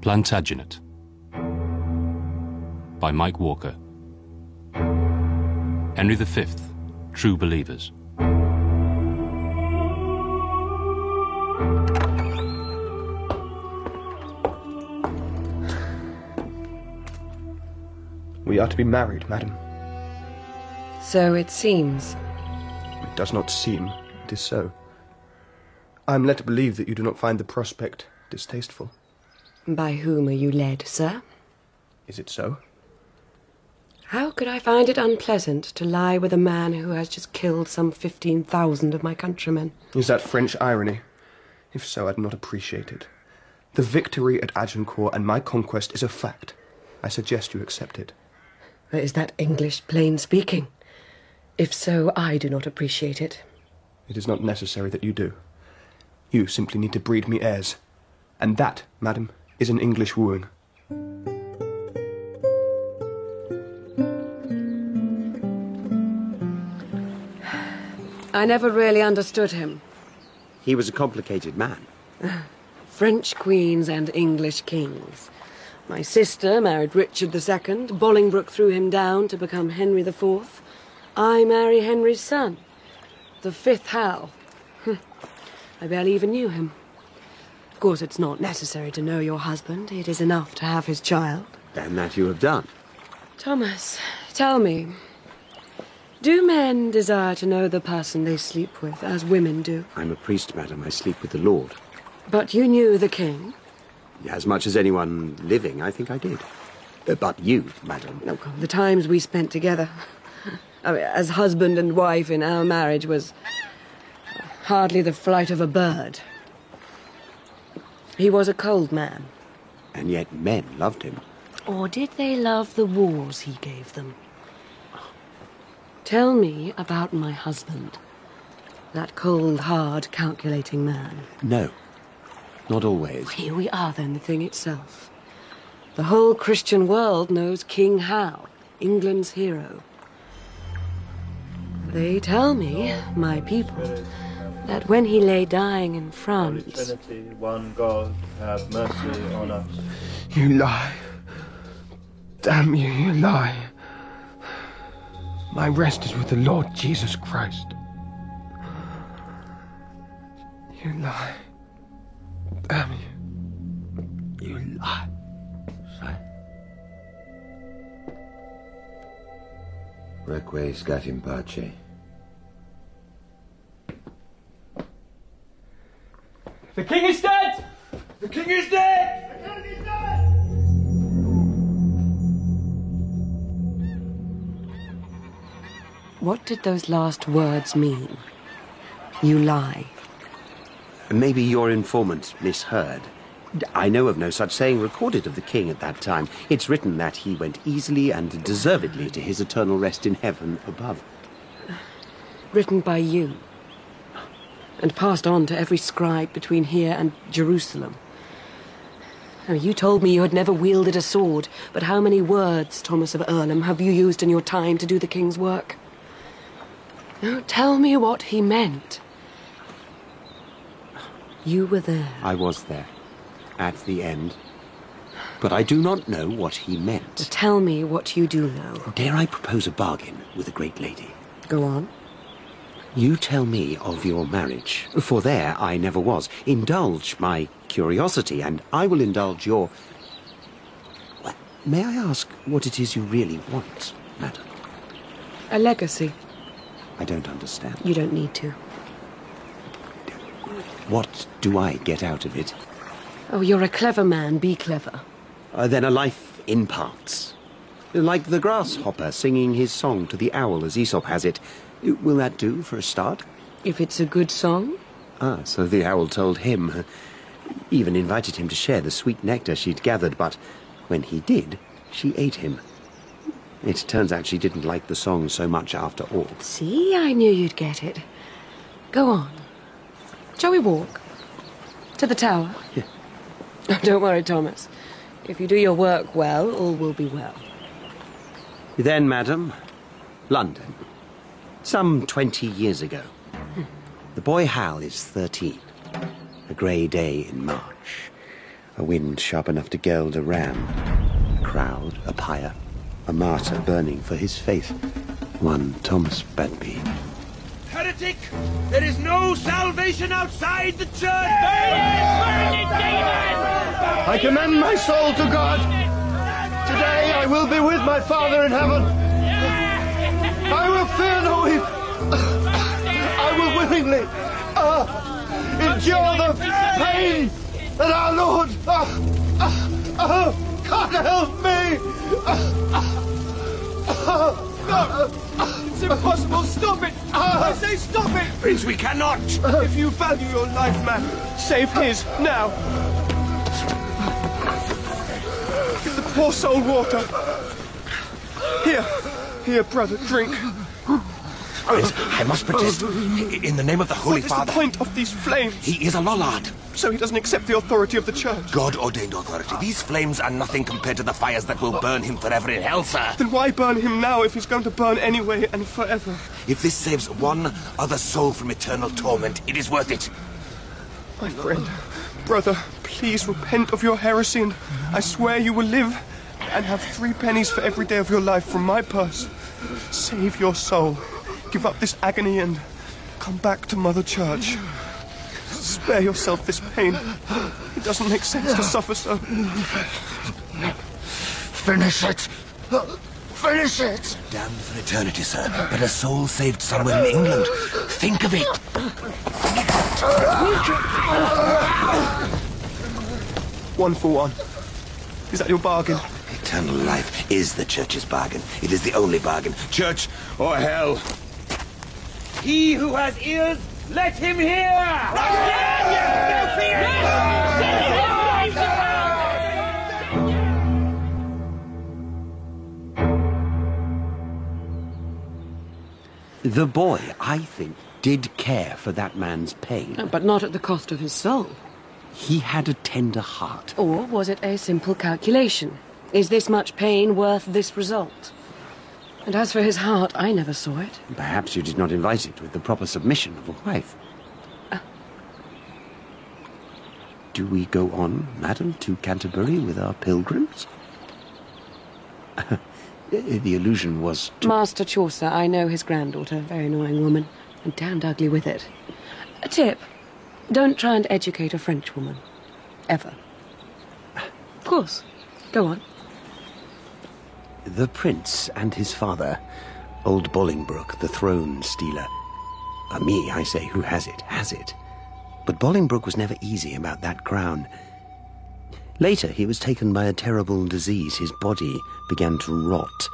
Plantagenet by Mike Walker. Henry V, True Believers. We are to be married, madam. So it seems. It does not seem, it is so. I am led to believe that you do not find the prospect distasteful. By whom are you led, sir? Is it so? How could I find it unpleasant to lie with a man who has just killed some 15,000 of my countrymen? Is that French irony? If so, I'd not appreciate it. The victory at Agincourt and my conquest is a fact. I suggest you accept it. Is that English plain speaking? If so, I do not appreciate it. It is not necessary that you do. You simply need to breed me heirs. And that, madam, is an English wooing. I never really understood him. He was a complicated man. French queens and English kings. My sister married Richard II. Bolingbroke threw him down to become Henry IV. I marry Henry's son, the fifth Hal. I barely even knew him. Of course, it's not necessary to know your husband. It is enough to have his child. And that you have done. Thomas, tell me, do men desire to know the person they sleep with, as women do? I'm a priest, madam. I sleep with the Lord. But you knew the king? As much as anyone living, I think I did. Uh, but you, madam. Oh, the times we spent together, I mean, as husband and wife in our marriage, was hardly the flight of a bird. He was a cold man. And yet men loved him. Or did they love the wars he gave them? Tell me about my husband. That cold, hard, calculating man. No. Not always. Here we are, then, the thing itself. The whole Christian world knows King Hal, England's hero. They tell me, my people, that when he lay dying in France. Trinity, one God, have mercy on us. You lie. Damn you, you lie. My rest is with the Lord Jesus Christ. You lie. Damn you. You lie. Requiescat in pace. The king is dead! The king is dead! The king is dead! What did those last words mean? You lie. Maybe your informant misheard. I know of no such saying recorded of the king at that time. It's written that he went easily and deservedly to his eternal rest in heaven above. Written by you. And passed on to every scribe between here and Jerusalem. Now, you told me you had never wielded a sword, but how many words, Thomas of Earlham, have you used in your time to do the king's work? Now, tell me what he meant. You were there. I was there. At the end. But I do not know what he meant. Tell me what you do know. Dare I propose a bargain with a great lady? Go on. You tell me of your marriage, for there I never was. Indulge my curiosity, and I will indulge your. Well, may I ask what it is you really want, madam? A legacy. I don't understand. You don't need to. What do I get out of it? Oh, you're a clever man. Be clever. Uh, then a life in parts. Like the grasshopper singing his song to the owl, as Aesop has it. Will that do for a start? If it's a good song? Ah, so the owl told him. Even invited him to share the sweet nectar she'd gathered, but when he did, she ate him. It turns out she didn't like the song so much after all. See, I knew you'd get it. Go on. Shall we walk? To the tower? Yeah. Oh, don't worry, Thomas. If you do your work well, all will be well. Then, madam, London. Some twenty years ago. The boy Hal is thirteen. A grey day in March. A wind sharp enough to geld a ram. A crowd, a pyre, a martyr burning for his faith. One Thomas Badby. Heretic! There is no salvation outside the church! I commend my soul to God. Today I will be with my Father in heaven. I will fear no evil. I will willingly uh, endure the pain that our Lord. Uh, uh, uh, God help me! It's impossible! Stop it! I say stop it! Prince, we cannot! If you value your life, man, save his now. Give the poor soul water. Here, here, brother, drink. I must protest. In the name of the Holy Father. What is the point of these flames? he is a Lollard. So he doesn't accept the authority of the church. God ordained authority. These flames are nothing compared to the fires that will burn him forever in hell, sir. Then why burn him now if he's going to burn anyway and forever? If this saves one other soul from eternal torment, it is worth it. My friend, brother, please repent of your heresy and I swear you will live and have three pennies for every day of your life from my purse. Save your soul. Give up this agony and come back to Mother Church. Spare yourself this pain. It doesn't make sense to suffer so. Finish it! Finish it! Damned for eternity, sir. But a soul saved somewhere in England. Think of it! One for one. Is that your bargain? Eternal life is the church's bargain. It is the only bargain. Church or hell. He who has ears, let him hear! The boy, I think, did care for that man's pain. Uh, but not at the cost of his soul. He had a tender heart. Or was it a simple calculation? Is this much pain worth this result? And as for his heart, I never saw it. Perhaps you did not invite it with the proper submission of a wife. Do we go on, madam, to Canterbury with our pilgrims? the allusion was to... Master Chaucer, I know his granddaughter, very annoying woman, and damned ugly with it. A tip don't try and educate a Frenchwoman. Ever. Of course. Go on. The prince and his father, old Bolingbroke, the throne stealer. Uh, me, I say, who has it, has it. But Bolingbroke was never easy about that crown. Later, he was taken by a terrible disease. His body began to rot.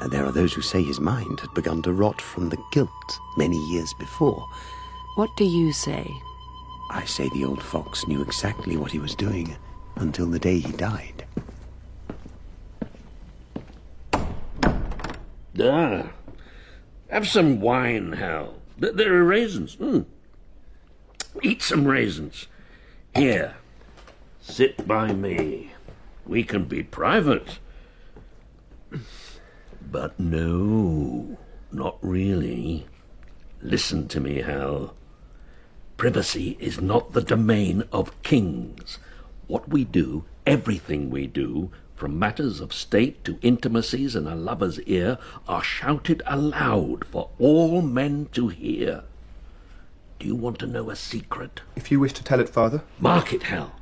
And there are those who say his mind had begun to rot from the guilt many years before. What do you say? I say the old fox knew exactly what he was doing until the day he died. Ah. Have some wine, Hal. There are raisins. Mm. Eat some raisins. Here. Sit by me. We can be private. But no, not really. Listen to me, Hal. Privacy is not the domain of kings. What we do, everything we do, from matters of state to intimacies in a lover's ear, are shouted aloud for all men to hear. Do you want to know a secret? If you wish to tell it, Father. Mark it, Hal.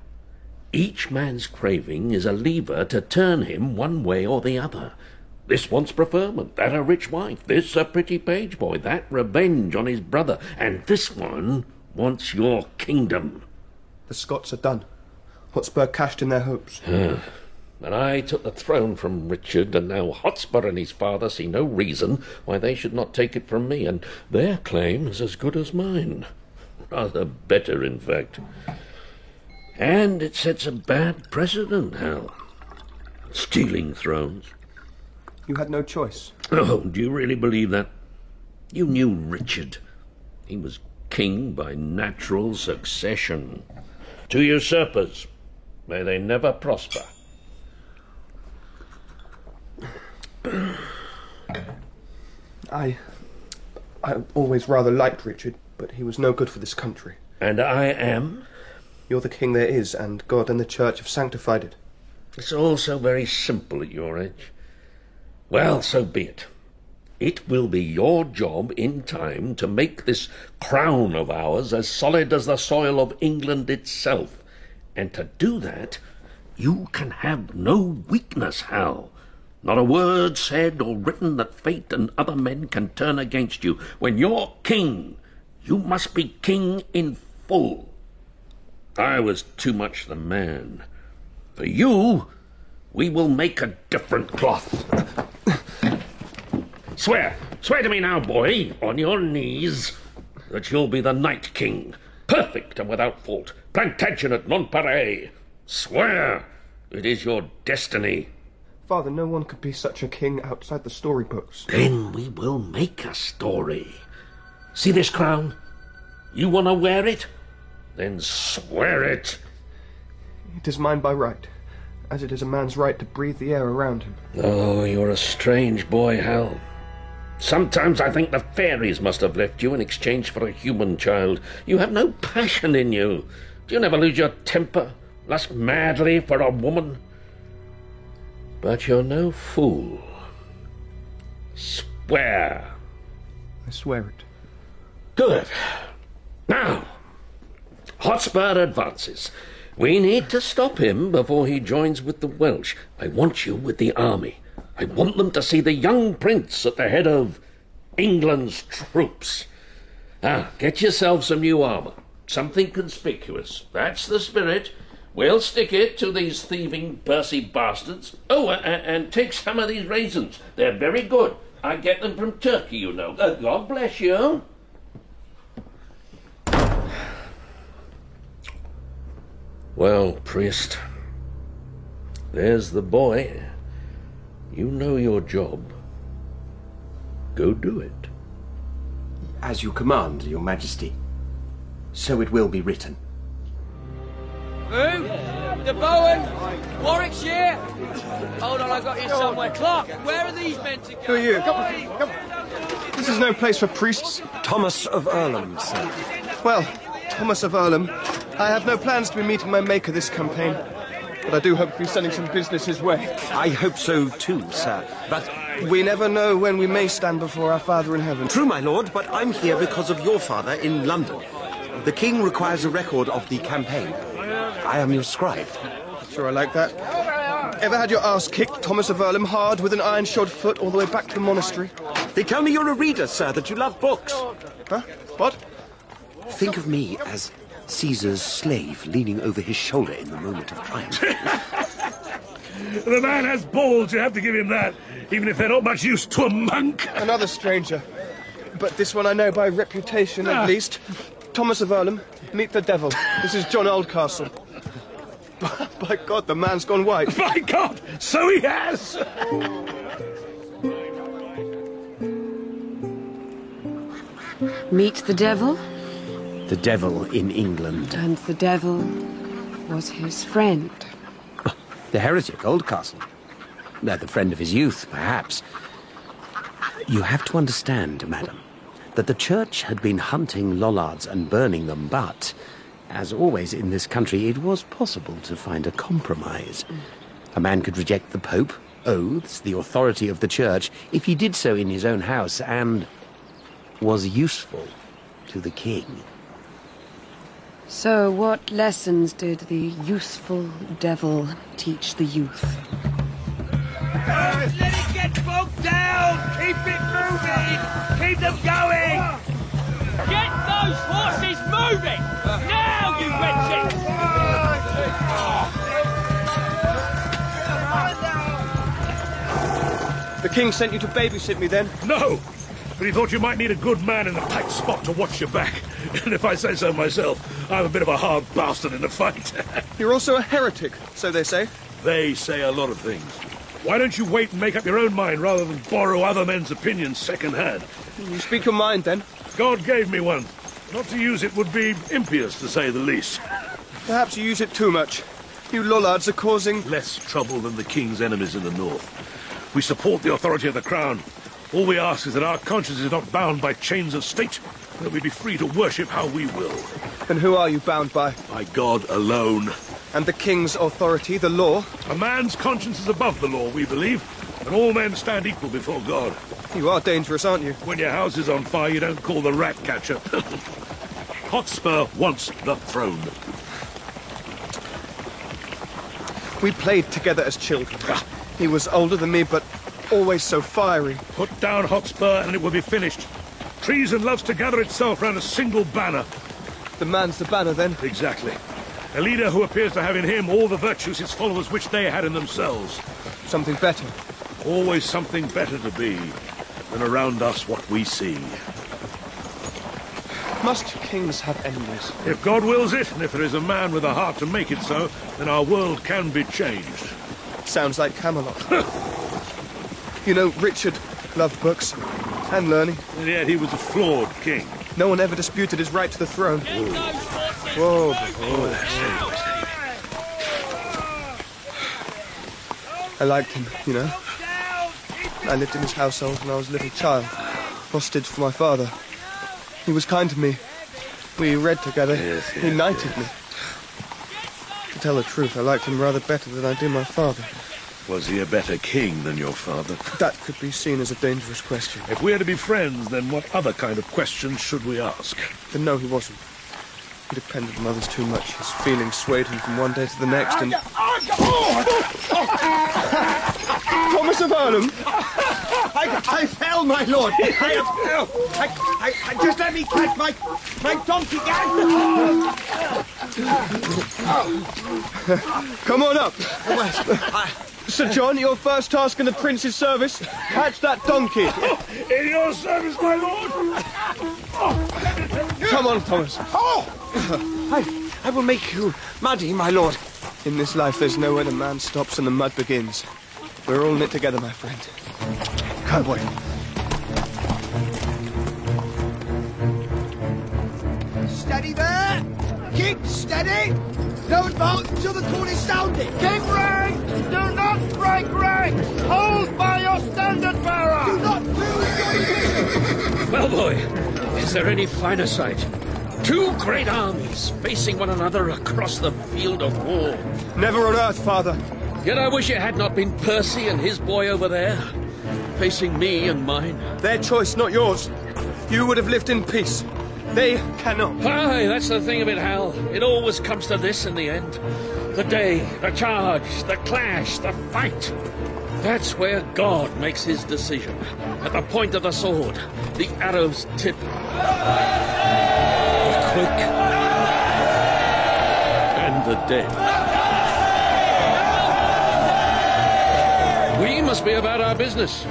Each man's craving is a lever to turn him one way or the other. This wants preferment, that a rich wife, this a pretty page boy, that revenge on his brother, and this one wants your kingdom. The Scots are done. Hotspur cashed in their hopes. And I took the throne from Richard, and now Hotspur and his father see no reason why they should not take it from me, and their claim is as good as mine. Rather better, in fact. And it sets a bad precedent, Hal. Stealing thrones. You had no choice. Oh, do you really believe that? You knew Richard. He was king by natural succession. To usurpers, may they never prosper. I. I always rather liked Richard, but he was no good for this country. And I am You're the king there is, and God and the church have sanctified it. It's all so very simple at your age. Well, so be it. It will be your job in time to make this crown of ours as solid as the soil of England itself. And to do that, you can have no weakness, Hal. Not a word said or written that fate and other men can turn against you. When you're king, you must be king in full. I was too much the man. For you, we will make a different cloth. swear, swear to me now, boy, on your knees, that you'll be the Night King, perfect and without fault, Plantagenet nonpareil. Swear it is your destiny. Father, no one could be such a king outside the storybooks. Then we will make a story. See this crown? You want to wear it? Then swear it. It is mine by right, as it is a man's right to breathe the air around him. Oh, you're a strange boy, Hal. Sometimes I think the fairies must have left you in exchange for a human child. You have no passion in you. Do you never lose your temper, lust madly for a woman? But you're no fool. Swear. I swear it. Good. Now, Hotspur advances. We need to stop him before he joins with the Welsh. I want you with the army. I want them to see the young prince at the head of England's troops. Ah, get yourself some new armour. Something conspicuous. That's the spirit. We'll stick it to these thieving Percy bastards. Oh, and, and take some of these raisins. They're very good. I get them from Turkey, you know. Uh, God bless you. Well, priest, there's the boy. You know your job. Go do it. As you command, your majesty. So it will be written. Who? The Bowen? Warwickshire? Hold on, I got you somewhere. Clark, where are these men to go? Who are you? Come on, come on. This is no place for priests. Thomas of Earlham, sir. Well, Thomas of Earlham, I have no plans to be meeting my maker this campaign. But I do hope to be sending some business his way. I hope so too, sir. But We never know when we may stand before our Father in heaven. True, my lord, but I'm here because of your father in London. The king requires a record of the campaign. I am your scribe. Sure, I like that. Ever had your ass kicked, Thomas of Earlham, hard with an iron shod foot all the way back to the monastery? They tell me you're a reader, sir, that you love books. Huh? What? Think of me as Caesar's slave leaning over his shoulder in the moment of triumph. The man has balls, you have to give him that, even if they're not much use to a monk. Another stranger. But this one I know by reputation, Ah. at least. Thomas of Earlham, meet the devil. This is John Oldcastle. By God, the man's gone white. By God, so he has! Meet the devil, the devil in England. and the devil was his friend. The heretic, Oldcastle. No, the friend of his youth, perhaps. You have to understand, madam, that the church had been hunting Lollards and burning them, but, as always in this country, it was possible to find a compromise. A man could reject the Pope, oaths, the authority of the church, if he did so in his own house, and was useful to the king. So, what lessons did the useful devil teach the youth? Let it get bogged down! Keep it moving! Keep them going! Get those horses moving! Now, you wretches! The king sent you to babysit me then? No! But he thought you might need a good man in a tight spot to watch your back. And if I say so myself, I'm a bit of a hard bastard in a fight. You're also a heretic, so they say. they say a lot of things. Why don't you wait and make up your own mind rather than borrow other men's opinions second-hand? You speak your mind then. God gave me one. Not to use it would be impious, to say the least. Perhaps you use it too much. You Lollards are causing. Less trouble than the king's enemies in the north. We support the authority of the crown. All we ask is that our conscience is not bound by chains of state. that we be free to worship how we will. And who are you bound by? By God alone. And the king's authority, the law? A man's conscience is above the law, we believe, and all men stand equal before God. You are dangerous, aren't you? When your house is on fire, you don't call the rat catcher. Hotspur wants the throne. We played together as children. He was older than me, but always so fiery. Put down Hotspur and it will be finished. Treason loves to gather itself round a single banner. The man's the banner, then? Exactly. A leader who appears to have in him all the virtues his followers wish they had in themselves. Something better. Always something better to be than around us what we see. Must kings have enemies? If God wills it, and if there is a man with a heart to make it so, then our world can be changed. Sounds like Camelot. you know, Richard loved books and learning. And yet he was a flawed king. No one ever disputed his right to the throne. Whoa. Oh, I liked him, you know. I lived in his household when I was a little child, hostage for my father. He was kind to me. We read together. Yes, he yes, knighted me. To tell the truth, I liked him rather better than I did my father. Was he a better king than your father? That could be seen as a dangerous question. If we are to be friends, then what other kind of questions should we ask? Then no, he wasn't. He depended on others too much. His feelings swayed him from one day to the next, and... Oh! Thomas of Earlham! I, I fell, my lord. I have fell. I, I, I, just let me catch my my donkey gang. Come on up. Sir John, your first task in the prince's service. Catch that donkey. In your service, my lord. Come on, Thomas. Oh, I, I will make you muddy, my lord. In this life, there's nowhere the man stops and the mud begins. We're all knit together, my friend. Come, boy. Steady there. Keep steady. Don't advance until the call is sounded. Keep ranks! Do not break ranks! Hold by your standard bearer! Do not lose your. Well, boy, is there any finer sight? Two great armies facing one another across the field of war. Never on earth, father. Yet I wish it had not been Percy and his boy over there, facing me and mine. Their choice, not yours. You would have lived in peace. They cannot. Aye, that's the thing of it, Hal. It always comes to this in the end. The day, the charge, the clash, the fight. That's where God makes his decision. At the point of the sword, the arrow's tip. The quick. And the dead. Must be about our business.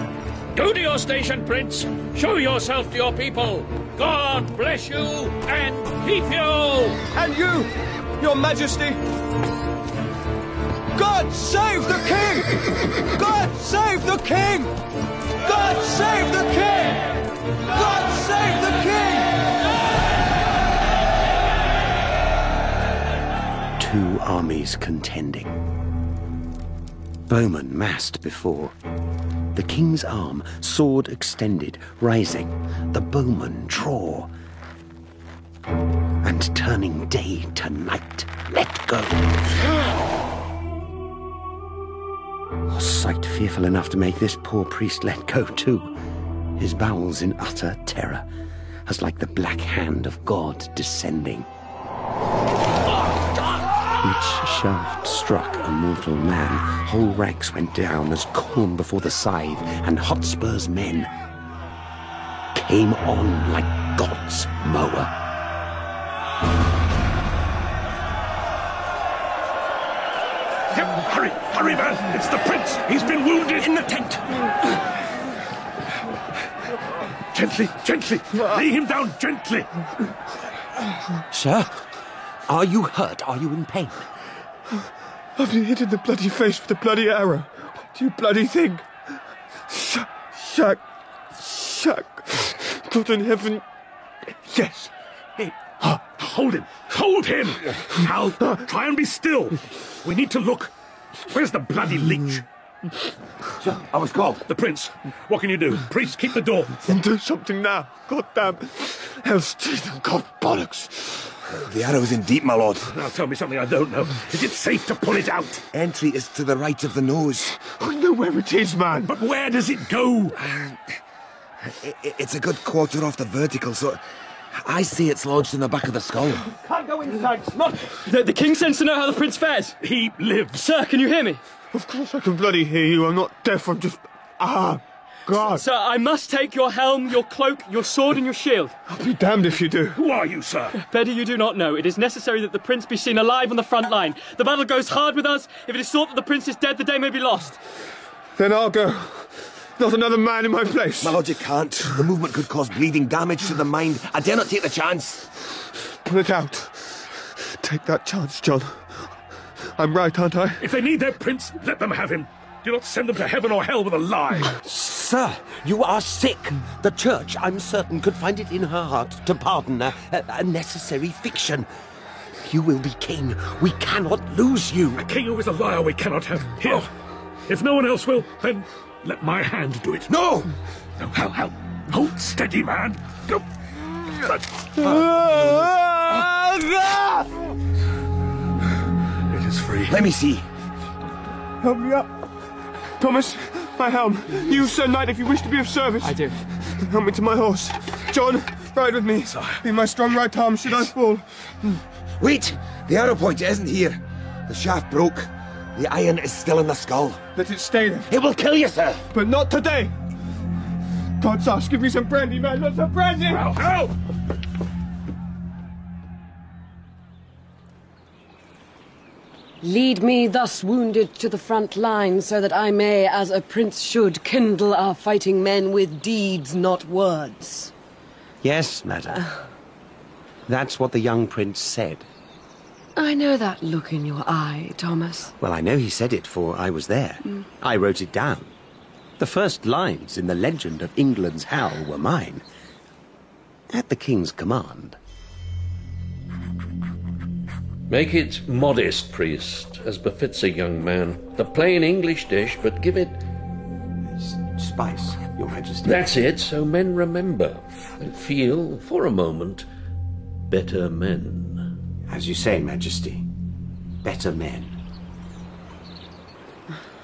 Go to your station, Prince. Show yourself to your people. God bless you and keep you. And you, your majesty. God save the king! God save the king! God save the king! God save the king! Two armies contending. Bowmen massed before. The king's arm, sword extended, rising. The bowmen draw. And turning day to night, let go. A sight fearful enough to make this poor priest let go too. His bowels in utter terror, as like the black hand of God descending. Each shaft struck a mortal man. Whole ranks went down as corn before the scythe, and Hotspur's men came on like God's mower. Hurry, hurry, man! It's the prince! He's been wounded in the tent! Gently, gently! Lay him down gently! Sir, are you hurt? Are you in pain? I've been hit in the bloody face with a bloody arrow. What do you bloody think? Shuck, shuck, shuck. God in heaven. Yes. Hold him! Hold him! Hal, try and be still! We need to look. Where's the bloody leech? I was called. The prince. What can you do? Priest, keep the door. And do something now. God damn. Hell's teeth and God bollocks. The arrow is in deep, my lord. Now tell me something I don't know. Is it safe to pull it out? Entry is to the right of the nose. I know where it is, man. But where does it go? I- I- It's a good quarter off the vertical, so I see it's lodged in the back of the skull. Can't go inside, smut! The, the king sends to know how the prince fares. He lives. Sir, can you hear me? Of course I can bloody hear you. I'm not deaf. I'm just. Ah, God. Sir, I must take your helm, your cloak, your sword, and your shield. I'll be damned if you do. Who are you, sir? Better you do not know. It is necessary that the prince be seen alive on the front line. The battle goes hard with us. If it is thought that the prince is dead, the day may be lost. Then I'll go. Not another man in my place. My lord, you can't. The movement could cause bleeding damage to the mind. I dare not take the chance. Pull it out. Take that chance, John. I'm right, aren't I? If they need their prince, let them have him. Do not send them to heaven or hell with a lie. Sir, you are sick. The church, I'm certain, could find it in her heart to pardon a, a, a necessary fiction. You will be king. We cannot lose you. A king who is a liar we cannot have. Here. Oh. If no one else will, then let my hand do it. No! No, Hal, Hal. Hold steady, man. Go. It is free. Let me see. Help me up. Thomas, my helm. You, Sir Knight, if you wish to be of service. I do. Help me to my horse. John, ride with me. Be my strong right arm should I fall. Wait! The arrow point isn't here. The shaft broke. The iron is still in the skull. Let it stay there. It will kill you, sir. But not today. God's ass, give me some brandy, man. Not some brandy. Hal, Hal! Lead me thus wounded to the front line, so that I may, as a prince should, kindle our fighting men with deeds, not words. Yes, madam. That's what the young prince said. I know that look in your eye, Thomas. Well, I know he said it, for I was there. Mm. I wrote it down. The first lines in the legend of England's Hal were mine. At the king's command. Make it modest, priest, as befits a young man. The plain English dish, but give it. Spice, your majesty. That's it, so men remember and feel, for a moment, better men. As you say, majesty. Better men.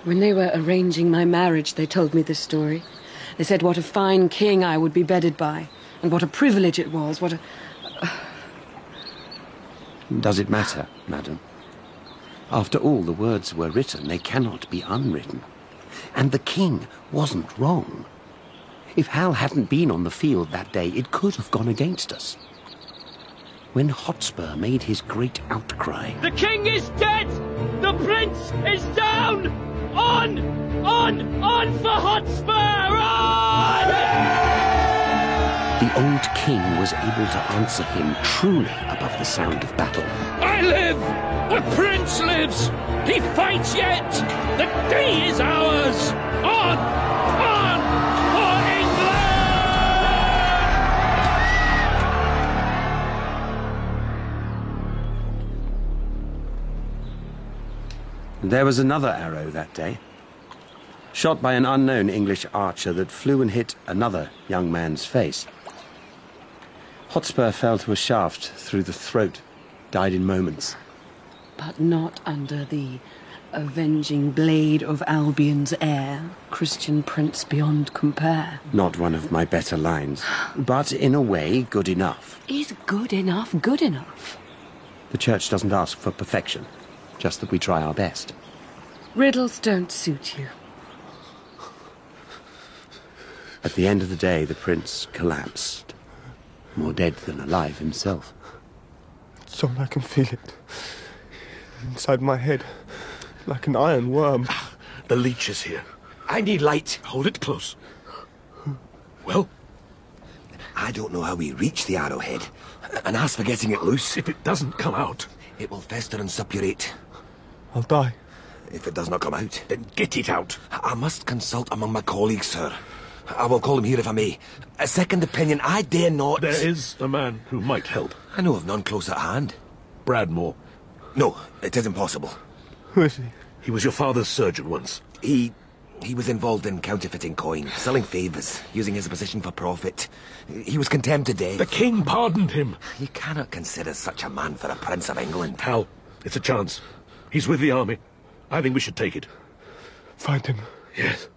When they were arranging my marriage, they told me this story. They said what a fine king I would be bedded by, and what a privilege it was, what a. Does it matter, madam? After all, the words were written, they cannot be unwritten. And the king wasn't wrong. If Hal hadn't been on the field that day, it could have gone against us. When Hotspur made his great outcry, The king is dead! The prince is down! On! On! On for Hotspur! On! The old king was able to answer him truly above the sound of battle. I live! The prince lives! He fights yet! The day is ours! On! On! For England! There was another arrow that day, shot by an unknown English archer that flew and hit another young man's face. Hotspur fell to a shaft through the throat, died in moments. But not under the avenging blade of Albion's heir, Christian prince beyond compare. Not one of my better lines, but in a way good enough. Is good enough good enough? The church doesn't ask for perfection, just that we try our best. Riddles don't suit you. At the end of the day, the prince collapsed, more dead than alive himself. So I can feel it. Inside my head. Like an iron worm. Ah, the leech is here. I need light. Hold it close. Well, I don't know how we reach the arrowhead. And as for getting it loose, if it doesn't come out, it will fester and suppurate. I'll die. If it does not come out, then get it out. I must consult among my colleagues, sir. I will call him here if I may. A second opinion, I dare not. There is a man who might help. I know of none close at hand. Bradmore. No, it is impossible. Who is he? He was your father's surgeon once. He He was involved in counterfeiting coin, selling favours, using his position for profit. He was condemned to death. The king pardoned him. You cannot consider such a man for a prince of England. Hal, it's a chance. He's with the army. I think we should take it. Find him. Yes.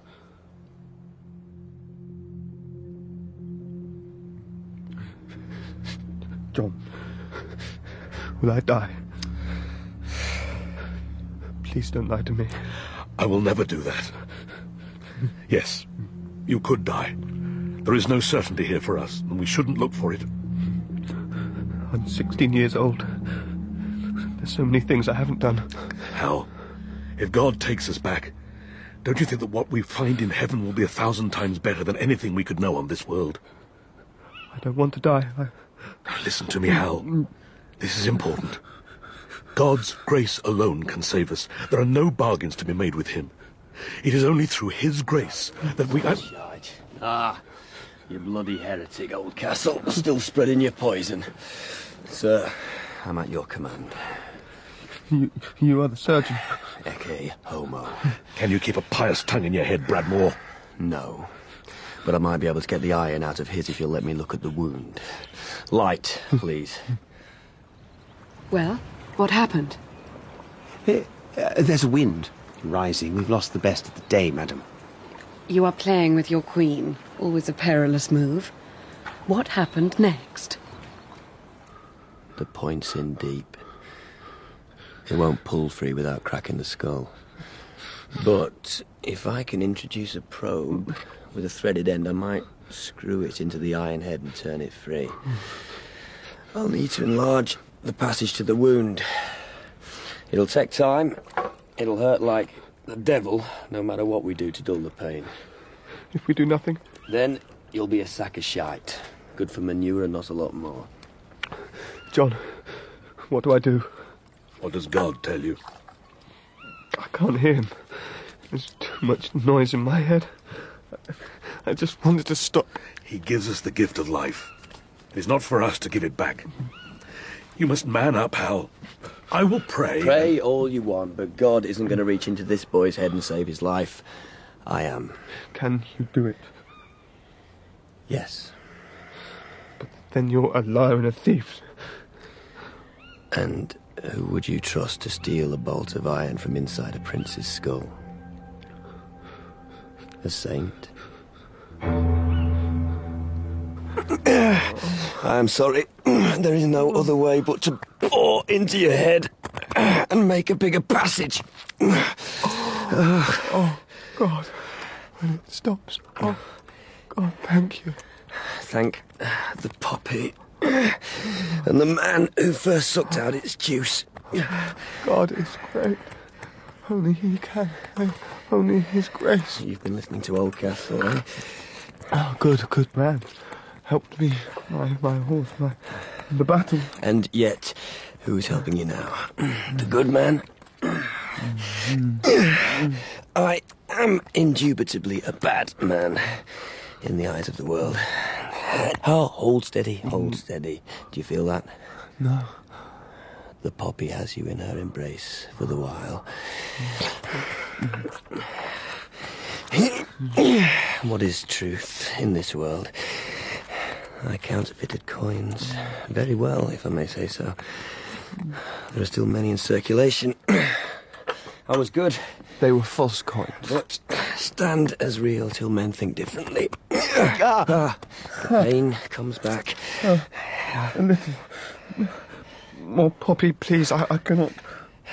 John, will I die? Please don't lie to me. I will never do that. Yes, you could die. There is no certainty here for us, and we shouldn't look for it. I'm 16 years old. There's so many things I haven't done. Hal, if God takes us back, don't you think that what we find in heaven will be a thousand times better than anything we could know on this world? I don't want to die. I... Listen to me, Hal. This is important. God's grace alone can save us. There are no bargains to be made with Him. It is only through His grace that we. I... Ah, you bloody heretic, Oldcastle. Still spreading your poison. Sir, I'm at your command. You, you are the surgeon. Ecce homo. Can you keep a pious tongue in your head, Bradmore? No. But I might be able to get the iron out of his if you'll let me look at the wound. Light, please. Well, what happened? Uh, there's a wind rising. We've lost the best of the day, madam. You are playing with your queen. Always a perilous move. What happened next? The point's in deep. It won't pull free without cracking the skull. But if I can introduce a probe with a threaded end, I might screw it into the iron head and turn it free. I'll need to enlarge the passage to the wound. It'll take time. It'll hurt like the devil, no matter what we do to dull the pain. If we do nothing? Then you'll be a sack of shite. Good for manure and not a lot more. John, what do I do? What does God tell you? I can't hear him. There's too much noise in my head. I just wanted to stop. He gives us the gift of life. It is not for us to give it back. You must man up, Hal. I will pray. Pray all you want, but God isn't going to reach into this boy's head and save his life. I am. Can you do it? Yes. But then you're a liar and a thief. And who would you trust to steal a bolt of iron from inside a prince's skull? A saint? I am sorry. There is no other way but to bore into your head and make a bigger passage. Oh, God. When it stops. Oh, God, thank you. Thank the poppy and the man who first sucked out its juice. God is great. Only He can. Only His grace. You've been listening to Oldcastle, eh? Oh, good, good man. Helped me, my, my horse, my, the battle. And yet, who's helping you now? the good man? I am indubitably a bad man in the eyes of the world. Oh, hold steady, hold steady. Do you feel that? No. The poppy has you in her embrace for the while. what is truth in this world? I counterfeited coins very well, if I may say so. There are still many in circulation. I was good. They were false coins. But stand as real till men think differently. Ah, the pain comes back. Oh, a little more poppy, please. I, I cannot.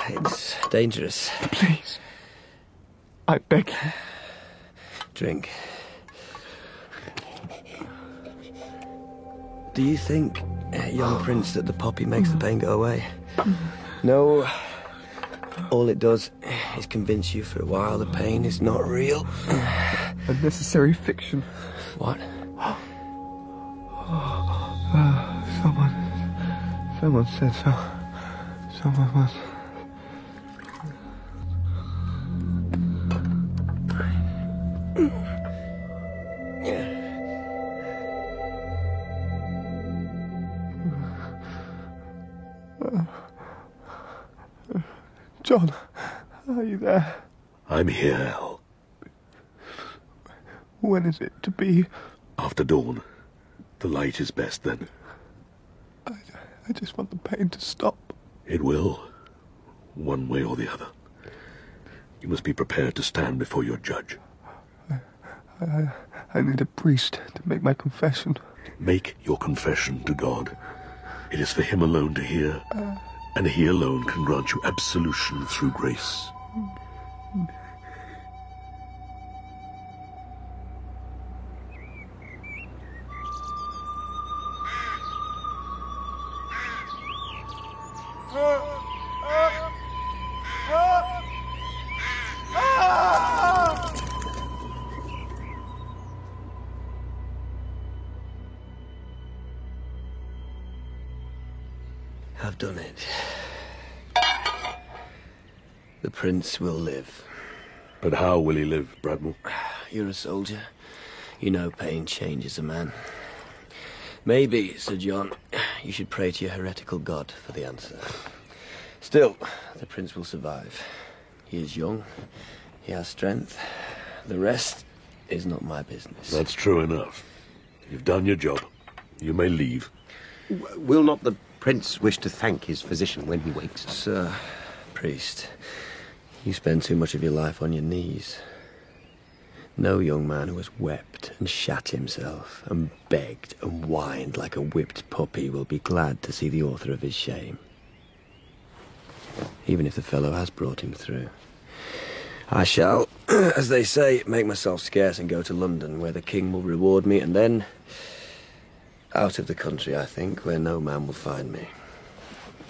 It's dangerous. Please. I beg you. Drink. Do you think, uh, young prince, that the poppy makes the pain go away? No. All it does is convince you for a while the pain is not real. A necessary fiction. What? Someone. Said so. Someone was. John, are you there? I'm here, Al. When is it to be? After dawn. The light is best then. I, just want the pain to stop. It will. One way or the other. You must be prepared to stand before your judge. I, I, I need a priest to make my confession. Make your confession to God. It is for him alone to hear, and he alone can grant you absolution through grace. I've done it. The prince will live. But how will he live, Bradmore? You're a soldier. You know pain changes a man. Maybe, Sir John, you should pray to your heretical god for the answer. Still, the prince will survive. He is young. He has strength. The rest is not my business. That's true enough. You've done your job. You may leave. W- will not the prince wish to thank his physician when he wakes? Sir, priest, you spend too much of your life on your knees. No young man who has wept and shat himself and begged and whined like a whipped puppy will be glad to see the author of his shame. Even if the fellow has brought him through. I shall, as they say, make myself scarce and go to London, where the king will reward me, and then out of the country, I think, where no man will find me.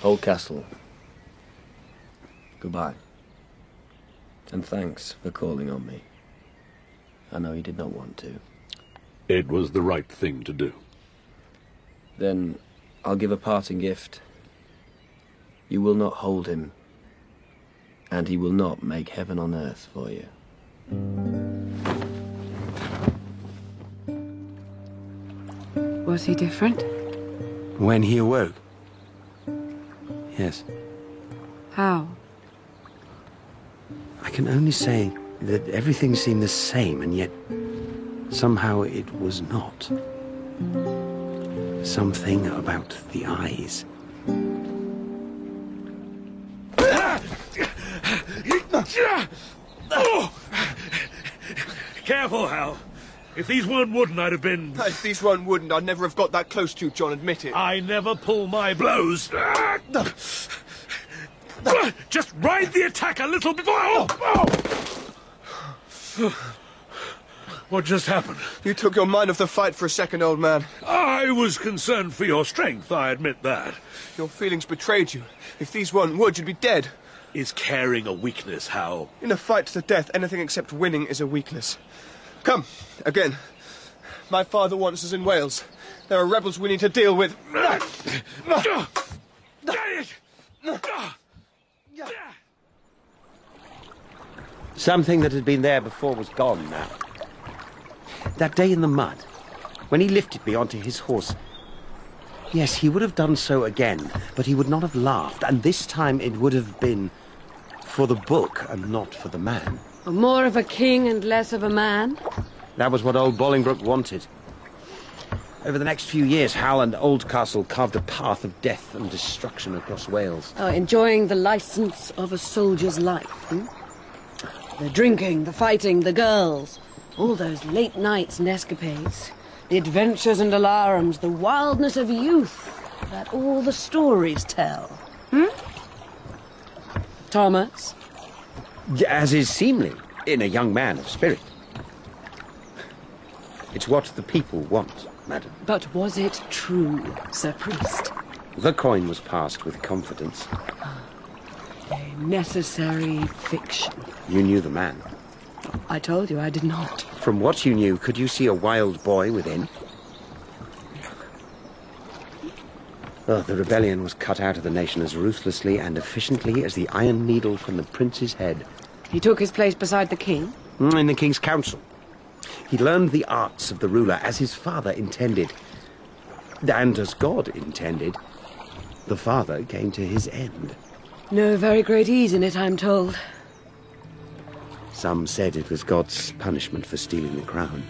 Oldcastle. Goodbye. And thanks for calling on me. I know you did not want to. It was the right thing to do. Then I'll give a parting gift. You will not hold him, and he will not make heaven on earth for you. Was he different? When he awoke? Yes. How? I can only say that everything seemed the same, and yet somehow it was not. Something about the eyes. Careful, Hal. If these weren't wooden, I'd have been. If these weren't wooden, I'd never have got that close to you, John, admit it. I never pull my blows. Just ride the attack a little before. Oh, oh. What just happened? You took your mind off the fight for a second, old man. I was concerned for your strength, I admit that. Your feelings betrayed you. If these weren't wood, you'd be dead. Is caring a weakness, Hal? In a fight to the death, anything except winning is a weakness. Come, again. My father wants us in Wales. There are rebels we need to deal with. Something that had been there before was gone now. That day in the mud, when he lifted me onto his horse. Yes, he would have done so again, but he would not have laughed, and this time it would have been for the book and not for the man. More of a king and less of a man? That was what old Bolingbroke wanted. Over the next few years, Hal and Oldcastle carved a path of death and destruction across Wales. Oh, enjoying the license of a soldier's life, hmm? The drinking, the fighting, the girls. All those late nights and escapades. The adventures and alarums, the wildness of youth that all the stories tell. Hmm? Thomas? As is seemly in a young man of spirit. It's what the people want, madam. But was it true, Sir Priest? The coin was passed with confidence. Ah, a necessary fiction. You knew the man. I told you I did not. From what you knew, could you see a wild boy within? Oh, the rebellion was cut out of the nation as ruthlessly and efficiently as the iron needle from the prince's head. He took his place beside the king? Mm, In the king's council. He learned the arts of the ruler as his father intended. And as God intended. The father came to his end. No very great ease in it, I'm told. Some said it was God's punishment for stealing the crown.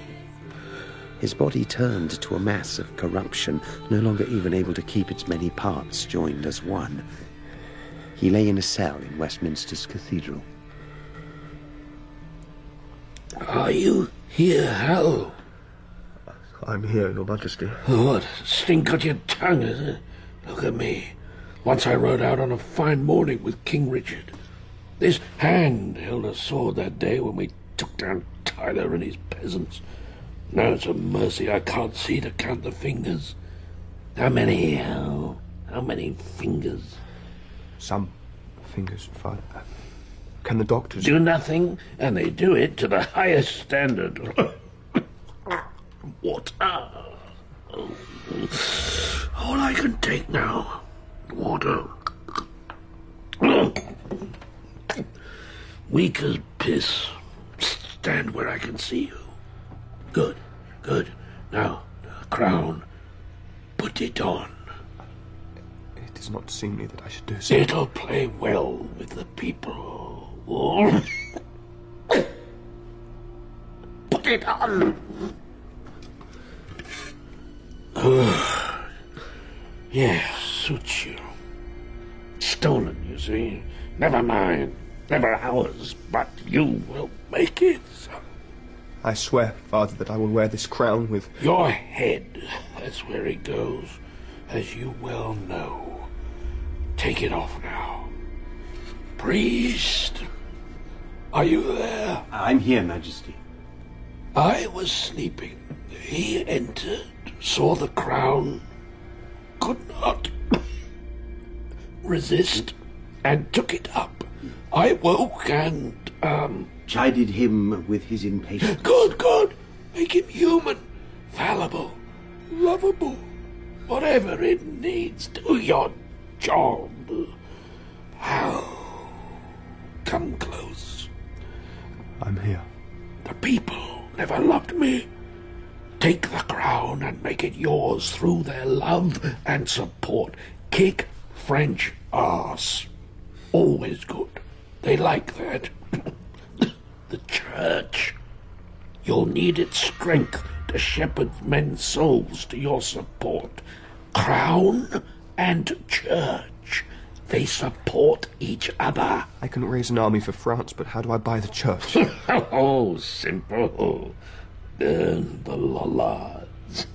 His body turned to a mass of corruption, no longer even able to keep its many parts joined as one. He lay in a cell in Westminster's Cathedral. Are you here, Hal? I'm here, Your Majesty. Oh, what? Stink got your tongue, is it? Look at me. Once I rode out on a fine morning with King Richard. This hand held a sword that day when we took down Tyler and his peasants. Now it's a mercy I can't see to count the fingers. How many, Hal? How many fingers? Some fingers, Father. Can the doctors... Do nothing, and they do it to the highest standard. Water. Ah. All I can take now. Water. Weak as piss. Stand where I can see you. Good, good. Now, the crown. Put it on. It is not seemly that I should do so. It'll play well with the people. Put it on. yeah, suits you. Stolen, you see. Never mine. Never ours. But you will make it. I swear, Father, that I will wear this crown with... Your head. That's where it goes. As you well know. Take it off now. Priest. Are you there? I'm here, Majesty. I was sleeping. He entered, saw the crown, could not resist, and took it up. I woke and, um. Chided him with his impatience. Good, good. Make him human, fallible, lovable. Whatever it needs. Do your job. How? Come close. I'm here. The people never loved me. Take the crown and make it yours through their love and support. Kick French ass. Always good. They like that. The church. You'll need its strength to shepherd men's souls to your support. Crown and church. They support each other. I can raise an army for France, but how do I buy the church? oh, simple. Burn the lollards.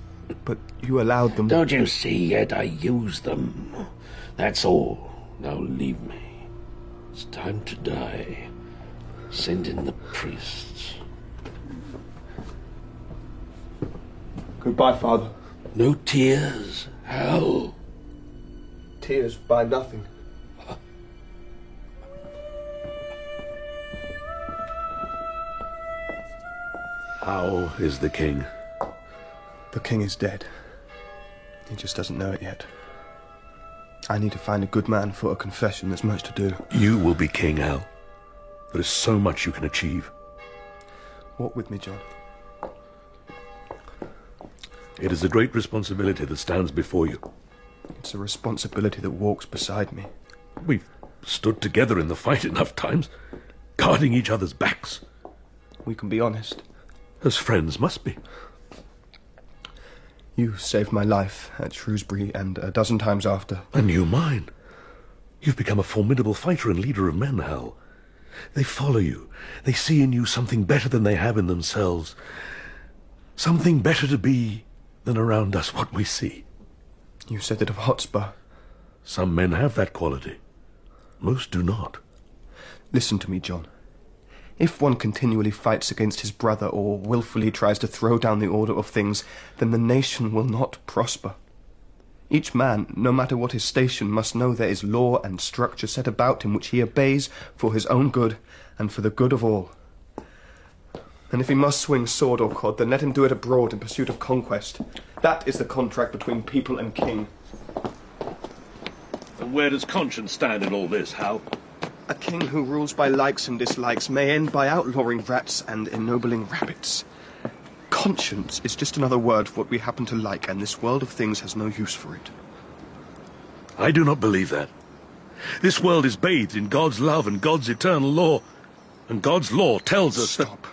But you allowed them. Don't you see yet I use them? That's all. Now leave me. It's time to die. Send in the priests. Goodbye, Father. No tears, Hal. Tears buy nothing. How is the king? The king is dead. He just doesn't know it yet. I need to find a good man for a confession. There's much to do. You will be king, Al. There is so much you can achieve. Walk with me, John. It is a great responsibility that stands before you. It's a responsibility that walks beside me. We've stood together in the fight enough times, guarding each other's backs. We can be honest. As friends must be. You saved my life at Shrewsbury and a dozen times after. And you mine. You've become a formidable fighter and leader of men, Hal. They follow you. They see in you something better than they have in themselves. Something better to be than around us what we see. You said it of Hotspur. Some men have that quality. Most do not. Listen to me, John. If one continually fights against his brother or wilfully tries to throw down the order of things, then the nation will not prosper. Each man, no matter what his station, must know there is law and structure set about him which he obeys for his own good and for the good of all. And if he must swing sword or cod, then let him do it abroad in pursuit of conquest. That is the contract between people and king. And where does conscience stand in all this, Hal? A king who rules by likes and dislikes may end by outlawing rats and ennobling rabbits. Conscience is just another word for what we happen to like, and this world of things has no use for it. I do not believe that. This world is bathed in God's love and God's eternal law. And God's law tells us Stop.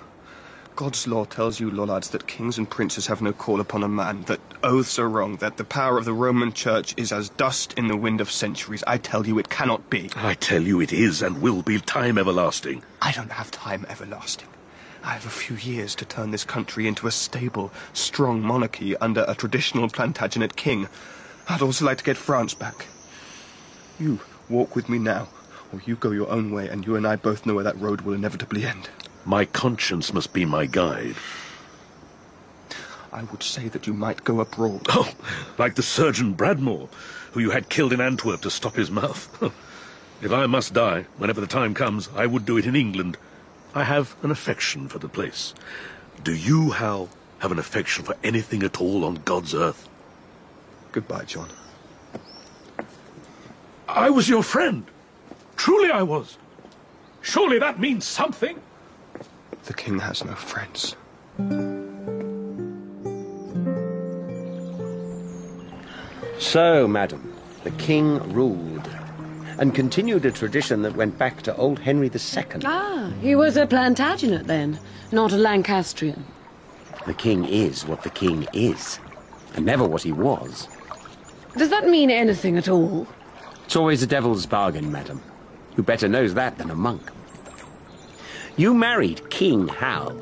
God's law tells you, lollards, that kings and princes have no call upon a man, that oaths are wrong, that the power of the Roman Church is as dust in the wind of centuries. I tell you it cannot be. I tell you it is and will be time everlasting. I don't have time everlasting. I have a few years to turn this country into a stable, strong monarchy under a traditional Plantagenet king. I'd also like to get France back. You walk with me now, or you go your own way, and you and I both know where that road will inevitably end. My conscience must be my guide. I would say that you might go abroad. Oh, like the surgeon Bradmore, who you had killed in Antwerp to stop his mouth. if I must die, whenever the time comes, I would do it in England. I have an affection for the place. Do you, Hal, have an affection for anything at all on God's earth? Goodbye, John. I was your friend. Truly I was. Surely that means something. The king has no friends. So, madam, the king ruled and continued a tradition that went back to old Henry II. Ah, he was a Plantagenet then, not a Lancastrian. The king is what the king is, and never what he was. Does that mean anything at all? It's always a devil's bargain, madam. Who better knows that than a monk? You married King Hal,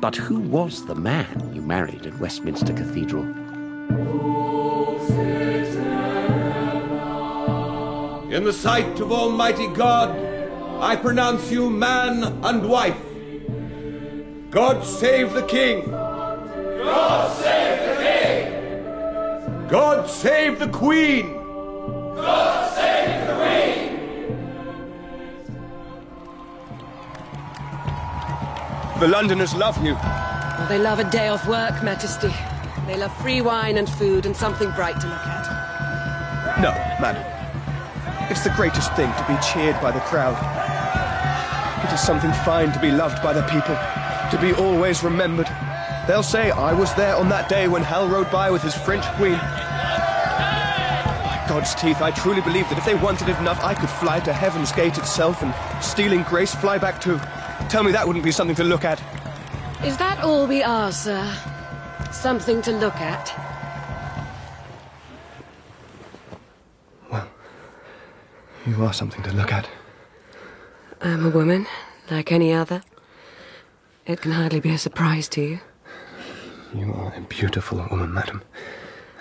but who was the man you married at Westminster Cathedral? In the sight of Almighty God, I pronounce you man and wife. God save the King. God save the King! God save the Queen. God save the Queen! The Londoners love you. Well, they love a day off work, Majesty. They love free wine and food and something bright to look at. No, madam. It's the greatest thing to be cheered by the crowd. It is something fine to be loved by the people, to be always remembered. They'll say, I was there on that day when Hal rode by with his French queen. God's teeth, I truly believe that if they wanted it enough, I could fly to Heaven's Gate itself and, stealing grace, fly back too. Tell me that wouldn't be something to look at. Is that all we are, sir? Something to look at? You are something to look at. I'm a woman, like any other. It can hardly be a surprise to you. You are a beautiful woman, madam.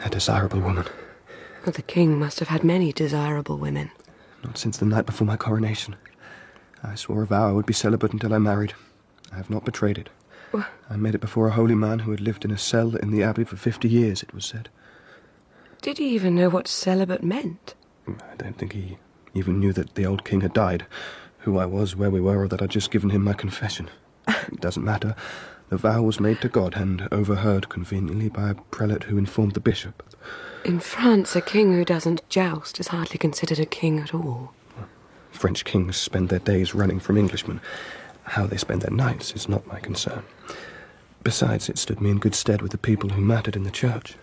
A desirable woman. Well, the king must have had many desirable women. Not since the night before my coronation. I swore a vow I would be celibate until I married. I have not betrayed it. What? I made it before a holy man who had lived in a cell in the abbey for fifty years, it was said. Did he even know what celibate meant? Mm, I don't think he even knew that the old king had died, who I was, where we were, or that I'd just given him my confession. it doesn't matter. The vow was made to God and overheard conveniently by a prelate who informed the bishop. In France, a king who doesn't joust is hardly considered a king at all. French kings spend their days running from Englishmen. How they spend their nights is not my concern. Besides, it stood me in good stead with the people who mattered in the church.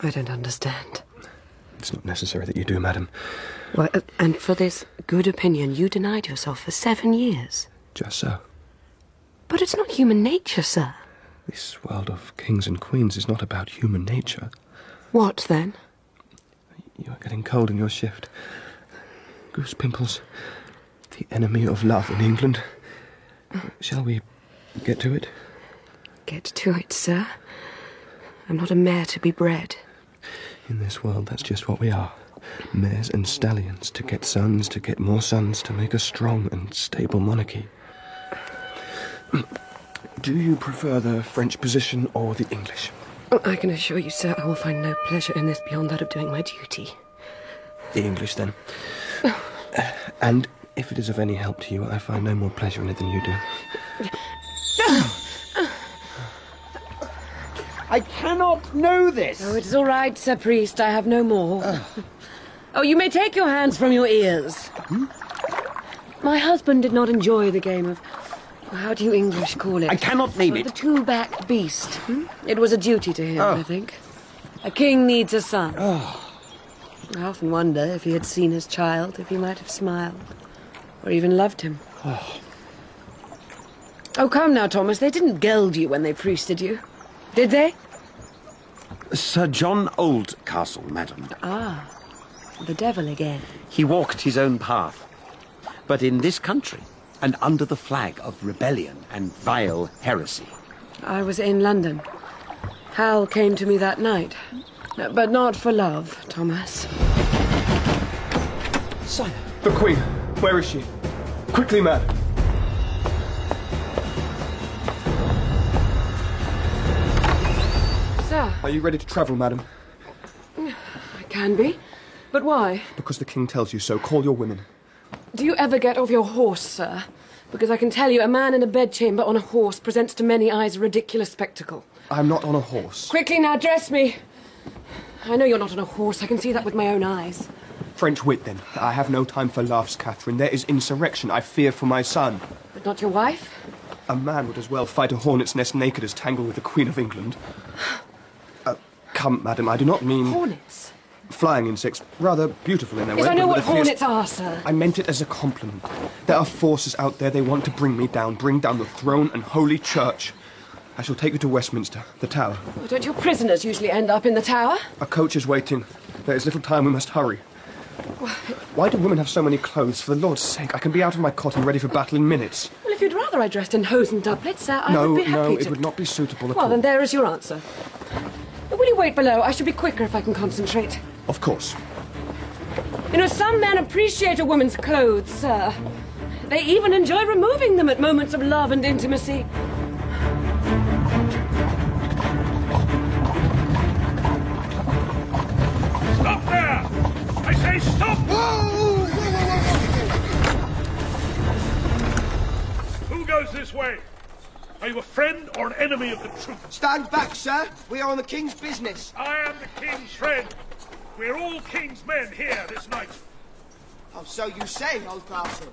I don't understand. It's not necessary that you do, madam. Well, uh, and for this good opinion, you denied yourself for seven years. Just so. But it's not human nature, sir. This world of kings and queens is not about human nature. What then? You are getting cold in your shift. Goose pimples. The enemy of love in England. Shall we get to it? Get to it, sir. I'm not a mare to be bred. In this world, that's just what we are. Mares and stallions to get sons, to get more sons, to make a strong and stable monarchy. Do you prefer the French position or the English? I can assure you, sir, I will find no pleasure in this beyond that of doing my duty. The English, then. and if it is of any help to you, I find no more pleasure in it than you do. I cannot know this. Oh, it is all right, Sir Priest. I have no more. Ah. Oh, you may take your hands from your ears. My husband did not enjoy the game of. How do you English call it? I cannot name Oh, it. The two-backed beast. Hmm? It was a duty to him, Oh. I think. A king needs a son. Oh. I often wonder if he had seen his child, if he might have smiled, or even loved him. Oh, Oh, come now, Thomas. They didn't geld you when they priested you. Did they? Sir John Oldcastle, madam. Ah, the devil again. He walked his own path. But in this country, and under the flag of rebellion and vile heresy. I was in London. Hal came to me that night. But not for love, Thomas. Sire. The Queen. Where is she? Quickly, man. Sir, Are you ready to travel, madam? I can be. But why? Because the King tells you so. Call your women. Do you ever get off your horse, sir? Because I can tell you, a man in a bedchamber on a horse presents to many eyes a ridiculous spectacle. I'm not on a horse. Quickly now, dress me. I know you're not on a horse. I can see that with my own eyes. French wit, then. I have no time for laughs, Catherine. There is insurrection. I fear for my son. But not your wife? A man would as well fight a hornet's nest naked as tangle with the Queen of England. Uh, come, madam, I do not mean Hornets? Flying insects. Rather beautiful in their Yes, way. I know what a fierce- hornets are, sir. I meant it as a compliment. There are forces out there, they want to bring me down, bring down the throne and holy church. I shall take you to Westminster, the Tower. Oh, don't your prisoners usually end up in the tower? A coach is waiting. There is little time, we must hurry. Why do women have so many clothes? For the Lord's sake, I can be out of my cot and ready for battle in minutes. Well, if you'd rather I dressed in hose and doublets, sir, I no, would be happy no, to. it would not be suitable at Well, all. then there is your answer. Will you wait below? I shall be quicker if I can concentrate. Of course. You know, some men appreciate a woman's clothes, sir. They even enjoy removing them at moments of love and intimacy. Stop there! I say stop! Who goes this way? Are you a friend or an enemy of the truth? Stand back, sir. We are on the king's business. I am the king's friend. We're all king's men here this night. Oh, so you say, Oldcastle.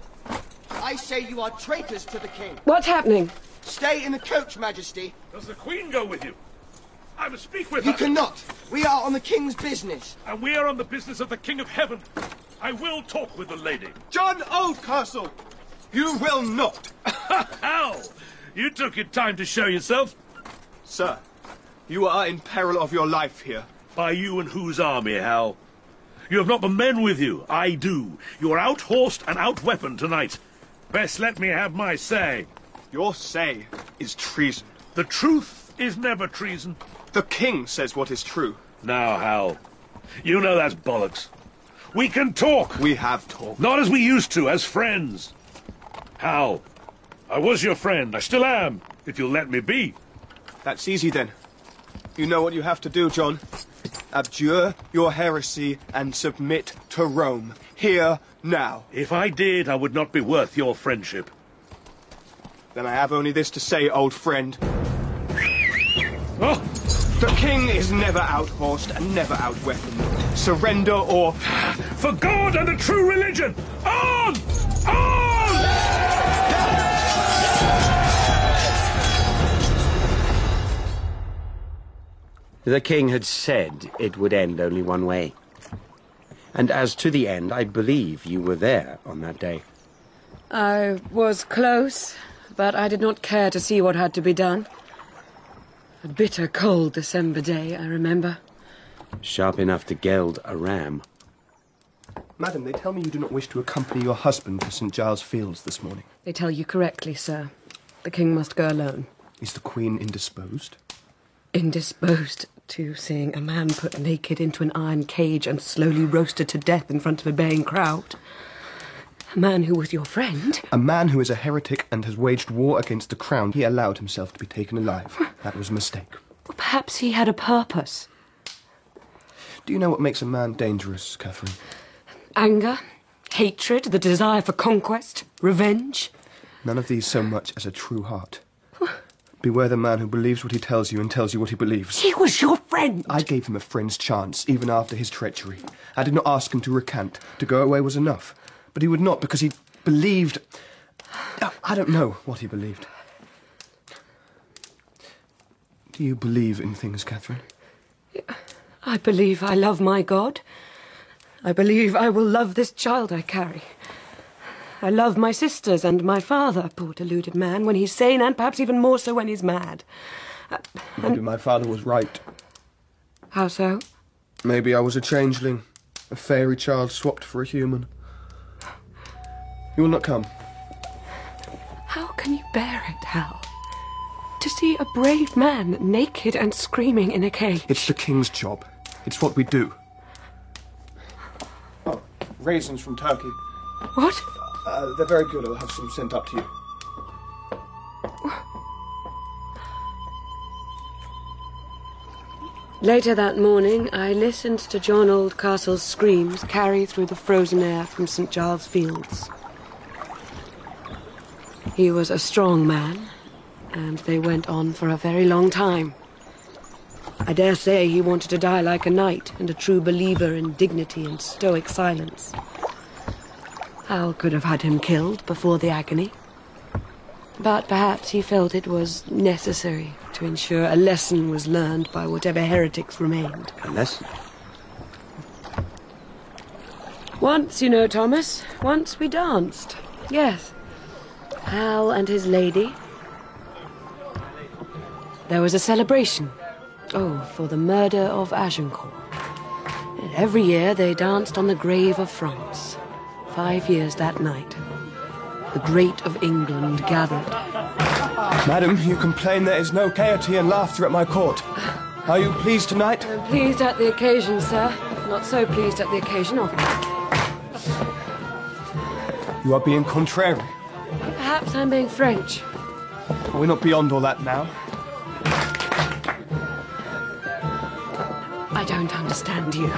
I say you are traitors to the king. What's happening? Stay in the coach, Majesty. Does the queen go with you? I must speak with You her. You cannot. We are on the king's business. And we are on the business of the king of heaven. I will talk with the lady. John Oldcastle! You will not! How? You took your time to show yourself. Sir, you are in peril of your life here. By you and whose army, Hal? You have not the men with you. I do. You are out-horsed and out-weaponed tonight. Best let me have my say. Your say is treason. The truth is never treason. The king says what is true. Now, Hal, you know that's bollocks. We can talk. We have talked. Not as we used to, as friends. Hal, I was your friend. I still am, if you'll let me be. That's easy then. You know what you have to do, John. Abjure your heresy and submit to Rome. Here, now. If I did, I would not be worth your friendship. Then I have only this to say, old friend. Oh, The king is never outhorsed and never outweaponed. Surrender or... for God and the true religion! On! On! The king had said it would end only one way. And as to the end, I believe you were there on that day. I was close, but I did not care to see what had to be done. A bitter cold December day, I remember. Sharp enough to geld a ram. Madam, they tell me you do not wish to accompany your husband to St. Giles Fields this morning. They tell you correctly, sir. The king must go alone. Is the queen indisposed? Indisposed to seeing a man put naked into an iron cage and slowly roasted to death in front of a baying crowd. A man who was your friend. A man who is a heretic and has waged war against the crown, he allowed himself to be taken alive. That was a mistake. Perhaps he had a purpose. Do you know what makes a man dangerous, Catherine? Anger, hatred, the desire for conquest, revenge. None of these so much as a true heart. Beware the man who believes what he tells you and tells you what he believes. He was your friend. I gave him a friend's chance, even after his treachery. I did not ask him to recant. To go away was enough. But he would not because he believed. I don't know what he believed. Do you believe in things, Catherine? I believe I love my God. I believe I will love this child I carry. I love my sisters and my father, poor deluded man, when he's sane and perhaps even more so when he's mad. Uh, Maybe my father was right. How so? Maybe I was a changeling, a fairy child swapped for a human. You will not come. How can you bear it, Hal? To see a brave man naked and screaming in a cage. It's the king's job. It's what we do. Oh, raisins from Turkey. What? Uh, they're very good. I'll have some sent up to you. Later that morning, I listened to John Oldcastle's screams carry through the frozen air from St. Giles Fields. He was a strong man, and they went on for a very long time. I dare say he wanted to die like a knight and a true believer in dignity and stoic silence. Hal could have had him killed before the agony. But perhaps he felt it was necessary to ensure a lesson was learned by whatever heretics remained. A lesson? Once, you know, Thomas, once we danced. Yes. Hal and his lady. There was a celebration. Oh, for the murder of Agincourt. And every year they danced on the grave of France. Five years that night. The great of England gathered. Madam, you complain there is no gaiety and laughter at my court. Are you pleased tonight? I'm pleased at the occasion, sir. Not so pleased at the occasion of it. You are being contrary. Perhaps I'm being French. We're we not beyond all that now? I don't understand you.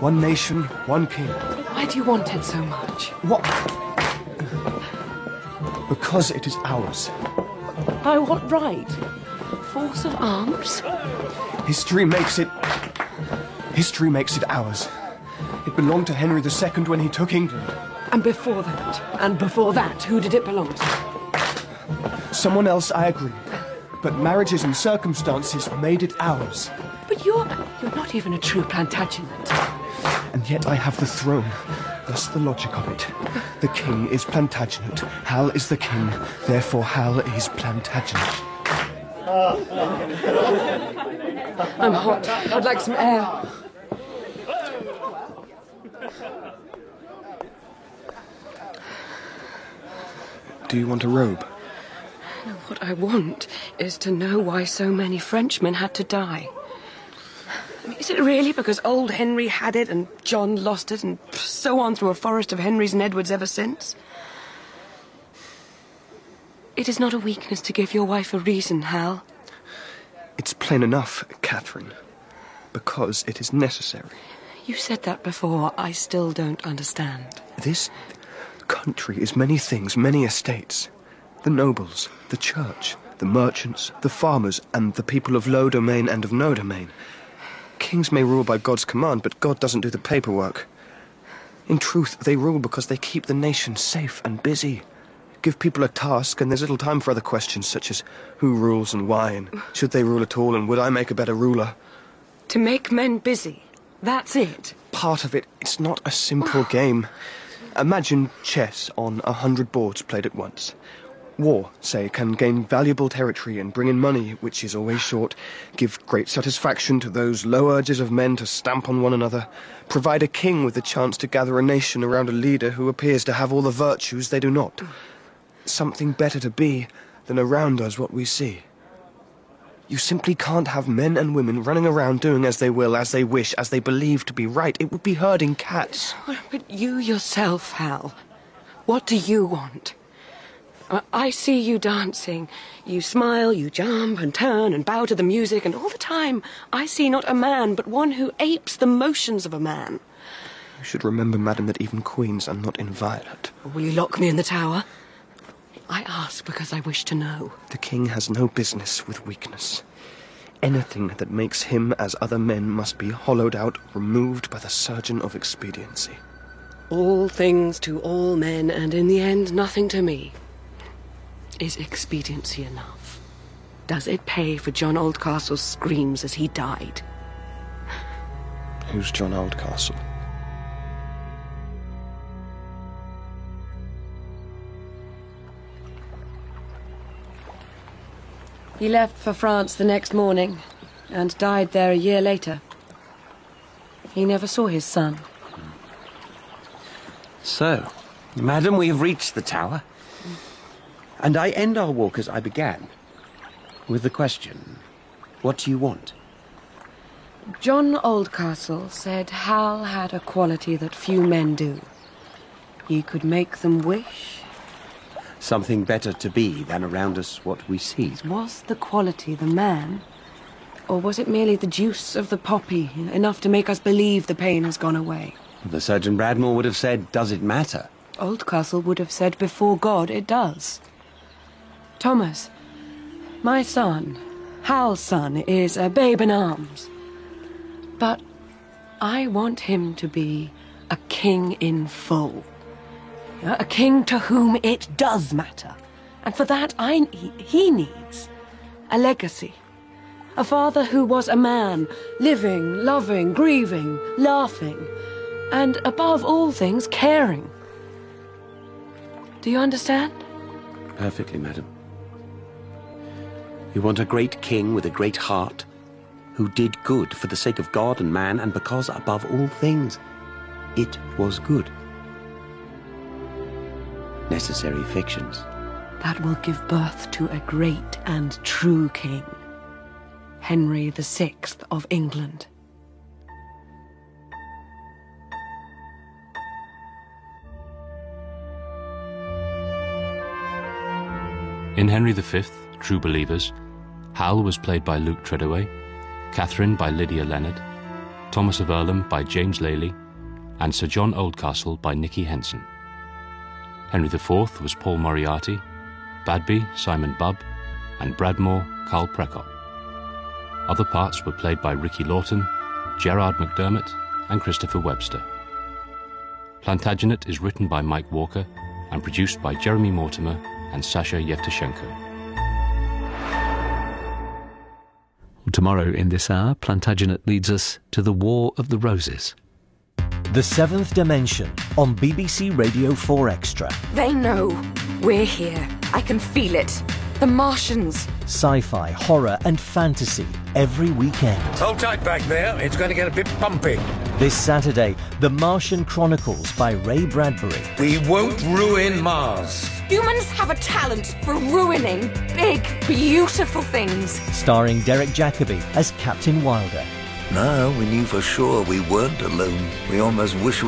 One nation, one king. Why do you want it so much? What? Because it is ours. By what right? Force of arms? History makes it. History makes it ours. It belonged to Henry II when he took England. And before that, and before that, who did it belong to? Someone else, I agree. But marriages and circumstances made it ours. But you're. you're not even a true Plantagenet. And yet I have the throne. Thus the logic of it. The king is Plantagenet. Hal is the king. Therefore, Hal is Plantagenet. I'm hot. I'd like some air. Do you want a robe? What I want is to know why so many Frenchmen had to die. Is it really because old Henry had it and John lost it and so on through a forest of Henrys and Edwards ever since? It is not a weakness to give your wife a reason, Hal. It's plain enough, Catherine. Because it is necessary. You said that before. I still don't understand. This country is many things, many estates. The nobles, the church, the merchants, the farmers, and the people of low domain and of no domain. Kings may rule by God's command, but God doesn't do the paperwork. In truth, they rule because they keep the nation safe and busy. Give people a task, and there's little time for other questions such as who rules and why, and should they rule at all, and would I make a better ruler? To make men busy. That's it. Part of it, it's not a simple game. Imagine chess on a hundred boards played at once. War, say, can gain valuable territory and bring in money, which is always short, give great satisfaction to those low urges of men to stamp on one another, provide a king with the chance to gather a nation around a leader who appears to have all the virtues they do not. Something better to be than around us what we see. You simply can't have men and women running around doing as they will, as they wish, as they believe to be right. It would be herding cats. But you yourself, Hal, what do you want? Uh, I see you dancing. You smile, you jump and turn and bow to the music, and all the time I see not a man, but one who apes the motions of a man. You should remember, madam, that even queens are not inviolate. Will you lock me in the tower? I ask because I wish to know. The king has no business with weakness. Anything that makes him as other men must be hollowed out, removed by the surgeon of expediency. All things to all men, and in the end, nothing to me. Is expediency enough? Does it pay for John Oldcastle's screams as he died? Who's John Oldcastle? He left for France the next morning and died there a year later. He never saw his son. So, madam, we have reached the tower. And I end our walk as I began, with the question, what do you want? John Oldcastle said Hal had a quality that few men do. He could make them wish. Something better to be than around us what we see. Was the quality the man? Or was it merely the juice of the poppy, enough to make us believe the pain has gone away? The Surgeon Bradmore would have said, does it matter? Oldcastle would have said, before God, it does. Thomas, my son, Hal's son, is a babe in arms. But I want him to be a king in full. A king to whom it does matter. And for that, I, he needs a legacy. A father who was a man, living, loving, grieving, laughing, and above all things, caring. Do you understand? Perfectly, madam. You want a great king with a great heart, who did good for the sake of God and man, and because, above all things, it was good. Necessary fictions. That will give birth to a great and true king. Henry VI of England. In Henry V, True Believers, Hal was played by Luke Treadaway, Catherine by Lydia Leonard, Thomas of Earlham by James Lailey, and Sir John Oldcastle by Nicky Henson. Henry IV was Paul Moriarty, Badby Simon Bubb, and Bradmore Carl Prekopp. Other parts were played by Ricky Lawton, Gerard McDermott, and Christopher Webster. Plantagenet is written by Mike Walker and produced by Jeremy Mortimer and Sasha Yevtushenko. Tomorrow in this hour, Plantagenet leads us to the War of the Roses. The Seventh Dimension on BBC Radio 4 Extra. They know. We're here. I can feel it. The Martians. Sci fi, horror, and fantasy every weekend. Hold tight back there. It's going to get a bit bumpy. This Saturday, The Martian Chronicles by Ray Bradbury. We won't ruin Mars. Humans have a talent for ruining big, beautiful things. Starring Derek Jacobi as Captain Wilder. Now we knew for sure we weren't alone. We almost wish we